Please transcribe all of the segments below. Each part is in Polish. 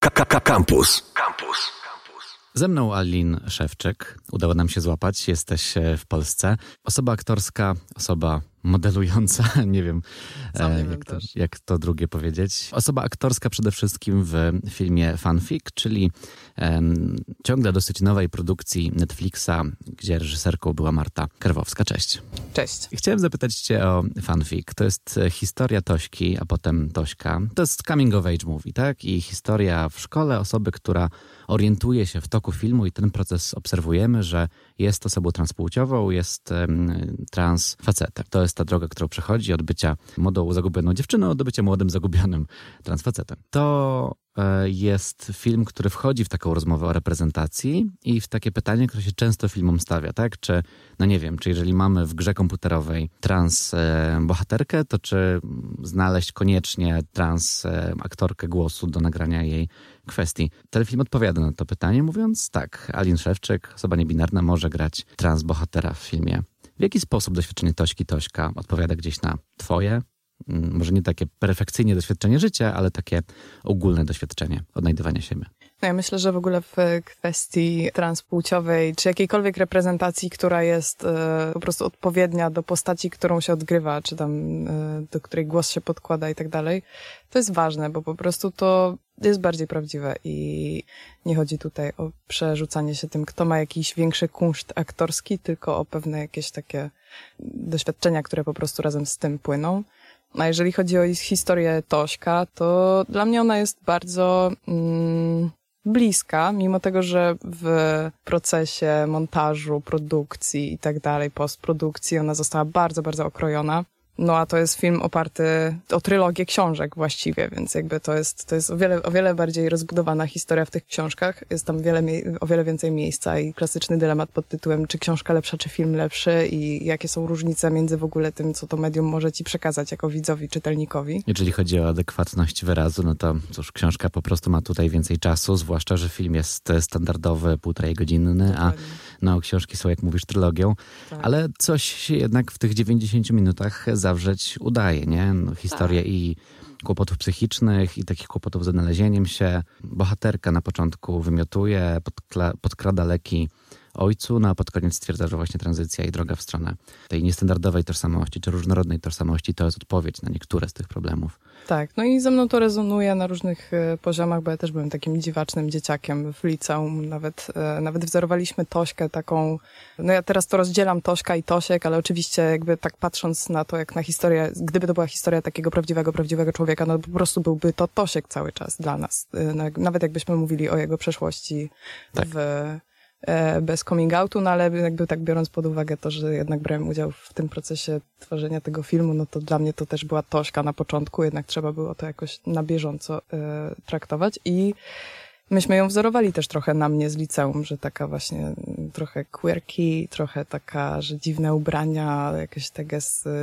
Campus. Campus. Ze mną Alin Szewczyk. Udało nam się złapać. Jesteś e, w Polsce. Osoba aktorska, osoba modelująca, nie wiem, e, jak, to, jak to drugie powiedzieć. Osoba aktorska przede wszystkim w filmie Fanfic, czyli um, ciągle dosyć nowej produkcji Netflixa, gdzie reżyserką była Marta Karwowska. Cześć. Cześć. Chciałem zapytać cię o Fanfic. To jest e, historia Tośki, a potem Tośka. To jest coming of age movie, tak? I historia w szkole osoby, która orientuje się w toku filmu i ten proces obserwujemy, że jest osobą transpłciową, jest trans facetem. To jest ta droga, którą przechodzi od bycia młodą, zagubioną dziewczyną do bycia młodym, zagubionym transfacetem. To jest film, który wchodzi w taką rozmowę o reprezentacji i w takie pytanie, które się często filmom stawia, tak? Czy, no nie wiem, czy jeżeli mamy w grze komputerowej trans e, bohaterkę, to czy znaleźć koniecznie trans e, aktorkę głosu do nagrania jej kwestii. Telefilm odpowiada na to pytanie, mówiąc tak, Alin Szewczyk, osoba niebinarna, może grać trans bohatera w filmie. W jaki sposób doświadczenie Tośki Tośka odpowiada gdzieś na twoje, może nie takie perfekcyjnie doświadczenie życia, ale takie ogólne doświadczenie odnajdywania siebie? No ja myślę, że w ogóle w kwestii transpłciowej, czy jakiejkolwiek reprezentacji, która jest e, po prostu odpowiednia do postaci, którą się odgrywa, czy tam e, do której głos się podkłada i tak dalej, to jest ważne, bo po prostu to jest bardziej prawdziwe i nie chodzi tutaj o przerzucanie się tym, kto ma jakiś większy kunszt aktorski, tylko o pewne jakieś takie doświadczenia, które po prostu razem z tym płyną. A jeżeli chodzi o historię Tośka, to dla mnie ona jest bardzo mm, bliska, mimo tego, że w procesie montażu, produkcji i tak dalej, postprodukcji ona została bardzo, bardzo okrojona. No a to jest film oparty o trylogię książek właściwie, więc jakby to jest, to jest o, wiele, o wiele bardziej rozbudowana historia w tych książkach. Jest tam wiele, o wiele więcej miejsca i klasyczny dylemat pod tytułem czy książka lepsza, czy film lepszy i jakie są różnice między w ogóle tym, co to medium może ci przekazać jako widzowi, czytelnikowi. Jeżeli chodzi o adekwatność wyrazu, no to cóż, książka po prostu ma tutaj więcej czasu, zwłaszcza, że film jest standardowy, półtorej godzinny, a no, książki są, jak mówisz, trylogią, tak. ale coś się jednak w tych 90 minutach zawrzeć udaje, nie? No, historię tak. i kłopotów psychicznych i takich kłopotów z odnalezieniem się. Bohaterka na początku wymiotuje, podkrada leki ojcu, no a pod koniec stwierdza, że właśnie tranzycja i droga w stronę tej niestandardowej tożsamości, czy różnorodnej tożsamości to jest odpowiedź na niektóre z tych problemów. Tak, no i ze mną to rezonuje na różnych e, poziomach, bo ja też byłem takim dziwacznym dzieciakiem w liceum. Nawet, e, nawet wzorowaliśmy Tośkę taką, no ja teraz to rozdzielam Tośka i Tosiek, ale oczywiście jakby tak patrząc na to, jak na historię, gdyby to była historia takiego prawdziwego, prawdziwego człowieka, no po prostu byłby to Tosiek cały czas dla nas. E, no nawet jakbyśmy mówili o jego przeszłości tak. w bez coming outu, no ale jakby tak biorąc pod uwagę to, że jednak brałem udział w tym procesie tworzenia tego filmu, no to dla mnie to też była tożka na początku, jednak trzeba było to jakoś na bieżąco y, traktować. I myśmy ją wzorowali też trochę na mnie z liceum, że taka właśnie trochę quirky, trochę taka, że dziwne ubrania, jakaś taka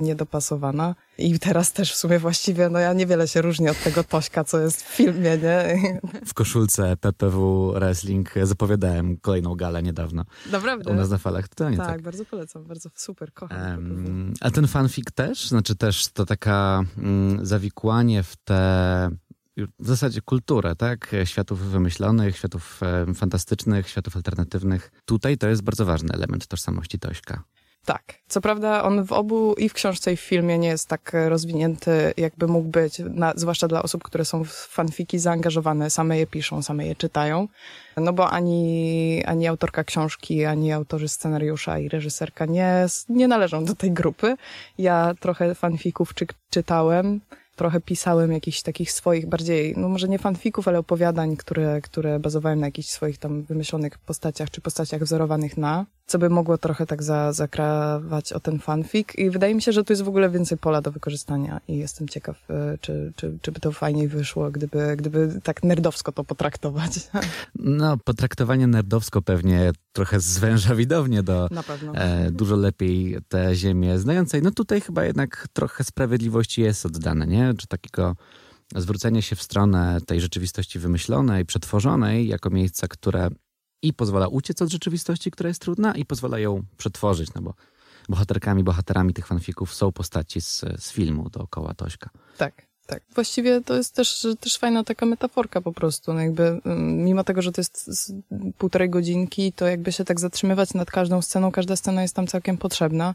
niedopasowana. I teraz też w sumie właściwie, no ja niewiele się różni od tego Tośka, co jest w filmie, nie? W koszulce PPW Wrestling zapowiadałem kolejną galę niedawno. Naprawdę? U nas na falach. To nie tak, tak, bardzo polecam, bardzo super, kocham. Um, a ten fanfic też? Znaczy też to taka mm, zawikłanie w te w zasadzie kulturę, tak? Światów wymyślonych, światów e, fantastycznych, światów alternatywnych. Tutaj to jest bardzo ważny element tożsamości Tośka. Tak. Co prawda on w obu, i w książce, i w filmie nie jest tak rozwinięty, jakby mógł być, na, zwłaszcza dla osób, które są w fanfiki zaangażowane, same je piszą, same je czytają. No bo ani, ani autorka książki, ani autorzy scenariusza i reżyserka nie, nie należą do tej grupy. Ja trochę fanfików czy, czytałem, trochę pisałem jakichś takich swoich bardziej, no może nie fanfików, ale opowiadań, które, które bazowałem na jakichś swoich tam wymyślonych postaciach, czy postaciach wzorowanych na, co by mogło trochę tak za, zakrawać o ten fanfic i wydaje mi się, że tu jest w ogóle więcej pola do wykorzystania i jestem ciekaw, e, czy, czy, czy by to fajniej wyszło, gdyby, gdyby tak nerdowsko to potraktować. No, potraktowanie nerdowsko pewnie trochę zwęża widownię do e, dużo lepiej tę ziemię znającej. No tutaj chyba jednak trochę sprawiedliwości jest oddane, nie? Czy takiego zwrócenia się w stronę tej rzeczywistości wymyślonej, przetworzonej, jako miejsca, które i pozwala uciec od rzeczywistości, która jest trudna, i pozwala ją przetworzyć, no bo bohaterkami, bohaterami tych fanfików są postaci z, z filmu dookoła Tośka. Tak. tak. Właściwie to jest też, też fajna taka metaforka po prostu. No jakby, mm, mimo tego, że to jest półtorej godzinki, to jakby się tak zatrzymywać nad każdą sceną, każda scena jest tam całkiem potrzebna.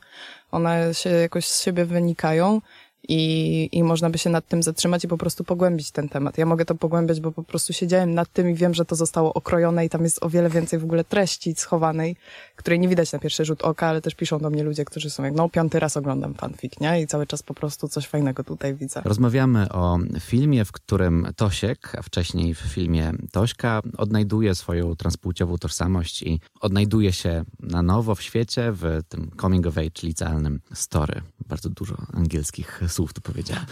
One się jakoś z siebie wynikają i, i można by się nad tym zatrzymać i po prostu pogłębić ten temat. Ja mogę to pogłębiać, bo po prostu siedziałem nad tym i wiem, że to zostało okrojone i tam jest o wiele więcej w ogóle treści schowanej, której nie widać na pierwszy rzut oka, ale też piszą do mnie ludzie, którzy są jak, no piąty raz oglądam fanfic, nie? I cały czas po prostu coś fajnego tutaj widzę. Rozmawiamy o filmie, w którym Tosiek, a wcześniej w filmie Tośka, odnajduje swoją transpłciową tożsamość i odnajduje się na nowo w świecie, w tym coming of age licealnym story. Bardzo dużo angielskich słów tu powiedziała.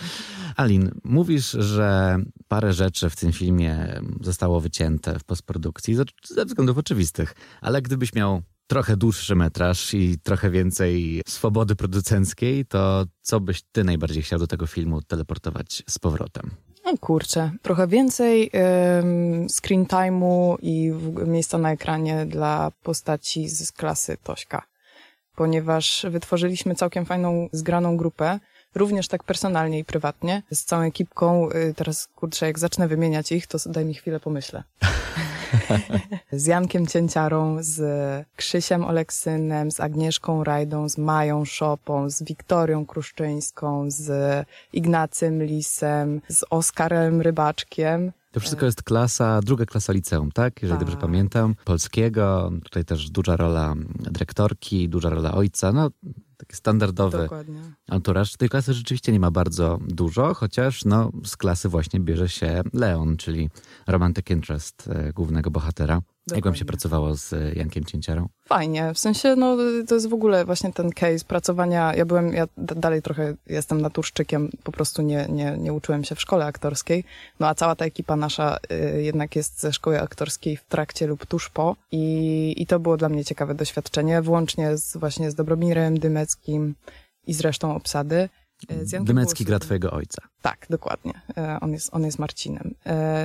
Alin, mówisz, że parę rzeczy w tym filmie zostało wycięte w postprodukcji ze względów oczywistych, ale gdybyś miał trochę dłuższy metraż i trochę więcej swobody producenckiej, to co byś ty najbardziej chciał do tego filmu teleportować z powrotem? No kurczę, trochę więcej screen time'u i miejsca na ekranie dla postaci z klasy Tośka. Ponieważ wytworzyliśmy całkiem fajną, zgraną grupę, również tak personalnie i prywatnie, z całą ekipką. Y, teraz, kurczę, jak zacznę wymieniać ich, to daj mi chwilę pomyślę. z Jankiem Cięciarą, z Krzysiem Oleksynem, z Agnieszką Rajdą, z Mają Szopą, z Wiktorią Kruszczyńską, z Ignacym Lisem, z Oskarem Rybaczkiem. To wszystko jest klasa, druga klasa liceum, tak? Jeżeli tak. dobrze pamiętam. Polskiego, tutaj też duża rola dyrektorki, duża rola ojca. No, taki standardowy Dokładnie. anturaż. Tej klasy rzeczywiście nie ma bardzo dużo, chociaż no, z klasy właśnie bierze się Leon, czyli romantic interest e, głównego bohatera. Dokładnie. Jak wam się pracowało z e, Jankiem Cięciarą? Fajnie, w sensie, no to jest w ogóle właśnie ten case pracowania, ja byłem, ja dalej trochę jestem naturszczykiem, po prostu nie, nie, nie uczyłem się w szkole aktorskiej, no a cała ta ekipa nasza y, jednak jest ze szkoły aktorskiej w trakcie lub tuż po i, i to było dla mnie ciekawe doświadczenie, włącznie z, właśnie z Dobromirem Dymeckim i z resztą obsady. Y, Dymecki gra twojego ojca. Tak, dokładnie. Y, on jest, on jest Marcinem.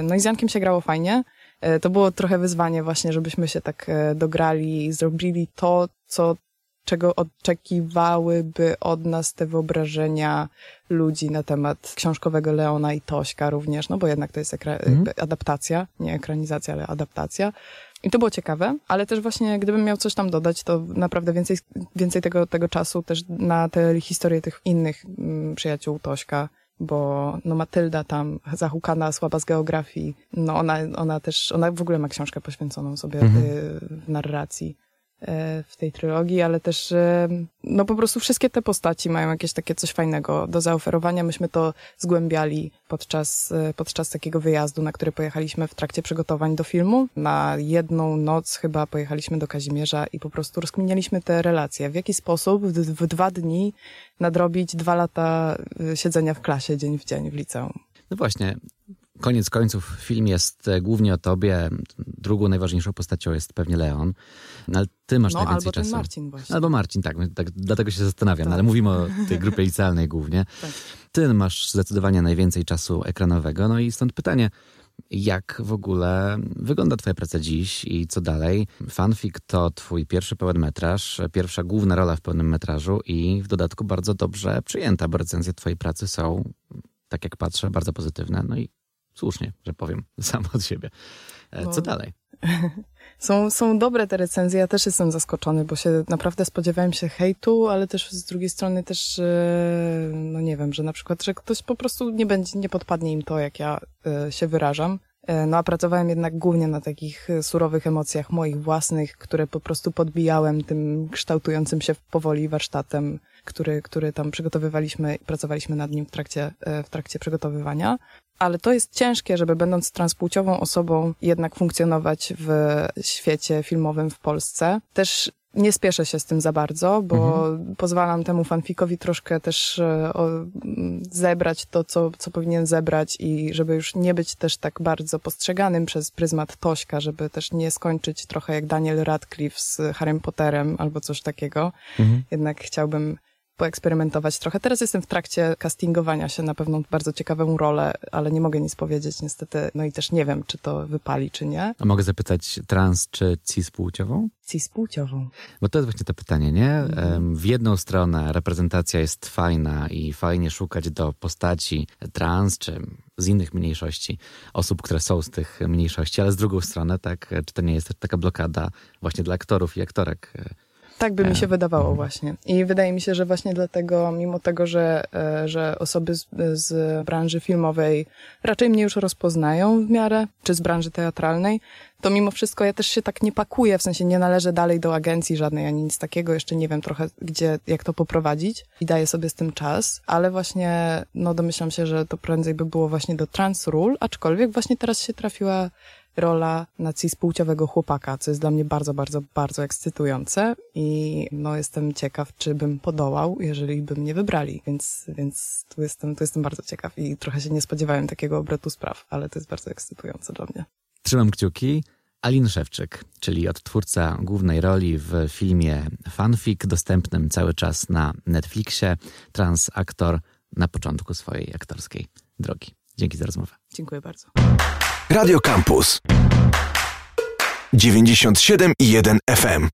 No i z Jankiem się grało fajnie. E, to było trochę wyzwanie właśnie, żebyśmy się tak e, dograli i zrobili to, co czego oczekiwałyby od nas te wyobrażenia ludzi na temat książkowego Leona i Tośka również, no bo jednak to jest mm. adaptacja, nie ekranizacja, ale adaptacja. I to było ciekawe, ale też właśnie gdybym miał coś tam dodać, to naprawdę więcej, więcej tego, tego czasu też na te historie tych innych mm, przyjaciół Tośka, bo no Matylda tam zahukana, słaba z geografii, no ona, ona też, ona w ogóle ma książkę poświęconą sobie mhm. w narracji w tej trylogii, ale też e, no po prostu wszystkie te postaci mają jakieś takie coś fajnego do zaoferowania. Myśmy to zgłębiali podczas, e, podczas takiego wyjazdu, na który pojechaliśmy w trakcie przygotowań do filmu. Na jedną noc chyba pojechaliśmy do Kazimierza i po prostu rozkminialiśmy te relacje. W jaki sposób w, w dwa dni nadrobić dwa lata e, siedzenia w klasie dzień w dzień w liceum. No właśnie, koniec końców film jest e, głównie o tobie. Drugą najważniejszą postacią jest pewnie Leon. No, ale ty masz no, najwięcej albo czasu. Marcin właśnie. Albo Marcin, tak, tak dlatego się zastanawiam, tak. ale mówimy o tej grupie licealnej głównie. Tak. Ty masz zdecydowanie najwięcej czasu ekranowego, no i stąd pytanie, jak w ogóle wygląda twoja praca dziś i co dalej? Fanfic to twój pierwszy pełen metraż, pierwsza główna rola w pełnym metrażu i w dodatku bardzo dobrze przyjęta, bo recenzje twojej pracy są, tak jak patrzę, bardzo pozytywne. No i słusznie, że powiem sam od siebie. E, co dalej? Są, są dobre te recenzje, ja też jestem zaskoczony, bo się naprawdę spodziewałem się hejtu, ale też z drugiej strony też, e, no nie wiem, że na przykład, że ktoś po prostu nie będzie, nie podpadnie im to, jak ja e, się wyrażam. No a pracowałem jednak głównie na takich surowych emocjach moich własnych, które po prostu podbijałem tym kształtującym się powoli warsztatem, który, który tam przygotowywaliśmy i pracowaliśmy nad nim w trakcie, w trakcie przygotowywania ale to jest ciężkie, żeby będąc transpłciową osobą jednak funkcjonować w świecie filmowym w Polsce. Też nie spieszę się z tym za bardzo, bo mhm. pozwalam temu fanfikowi troszkę też e, o, zebrać to, co, co powinien zebrać i żeby już nie być też tak bardzo postrzeganym przez pryzmat Tośka, żeby też nie skończyć trochę jak Daniel Radcliffe z Harrym Potterem albo coś takiego. Mhm. Jednak chciałbym poeksperymentować trochę. Teraz jestem w trakcie castingowania się na pewną bardzo ciekawą rolę, ale nie mogę nic powiedzieć niestety. No i też nie wiem, czy to wypali, czy nie. A mogę zapytać trans czy cispłciową? Cispłciową. Bo to jest właśnie to pytanie, nie? Mm. W jedną stronę reprezentacja jest fajna i fajnie szukać do postaci trans czy z innych mniejszości, osób, które są z tych mniejszości, ale z drugą stronę, tak, czy to nie jest taka blokada właśnie dla aktorów i aktorek tak by mi się wydawało właśnie. I wydaje mi się, że właśnie dlatego, mimo tego, że, e, że osoby z, z branży filmowej raczej mnie już rozpoznają w miarę, czy z branży teatralnej, to mimo wszystko ja też się tak nie pakuję, w sensie nie należę dalej do agencji żadnej ani nic takiego, jeszcze nie wiem trochę gdzie, jak to poprowadzić i daję sobie z tym czas, ale właśnie no domyślam się, że to prędzej by było właśnie do trans rule, aczkolwiek właśnie teraz się trafiła rola na cis-płciowego chłopaka, co jest dla mnie bardzo, bardzo, bardzo ekscytujące i no jestem ciekaw, czy bym podołał, jeżeli by mnie wybrali, więc, więc tu, jestem, tu jestem bardzo ciekaw i trochę się nie spodziewałem takiego obrotu spraw, ale to jest bardzo ekscytujące dla mnie. Trzymam kciuki. Alin Szewczyk, czyli odtwórca głównej roli w filmie Fanfic, dostępnym cały czas na Netflixie, transaktor na początku swojej aktorskiej drogi. Dzięki za rozmowę. Dziękuję bardzo. Radio Campus. 97 i 1 FM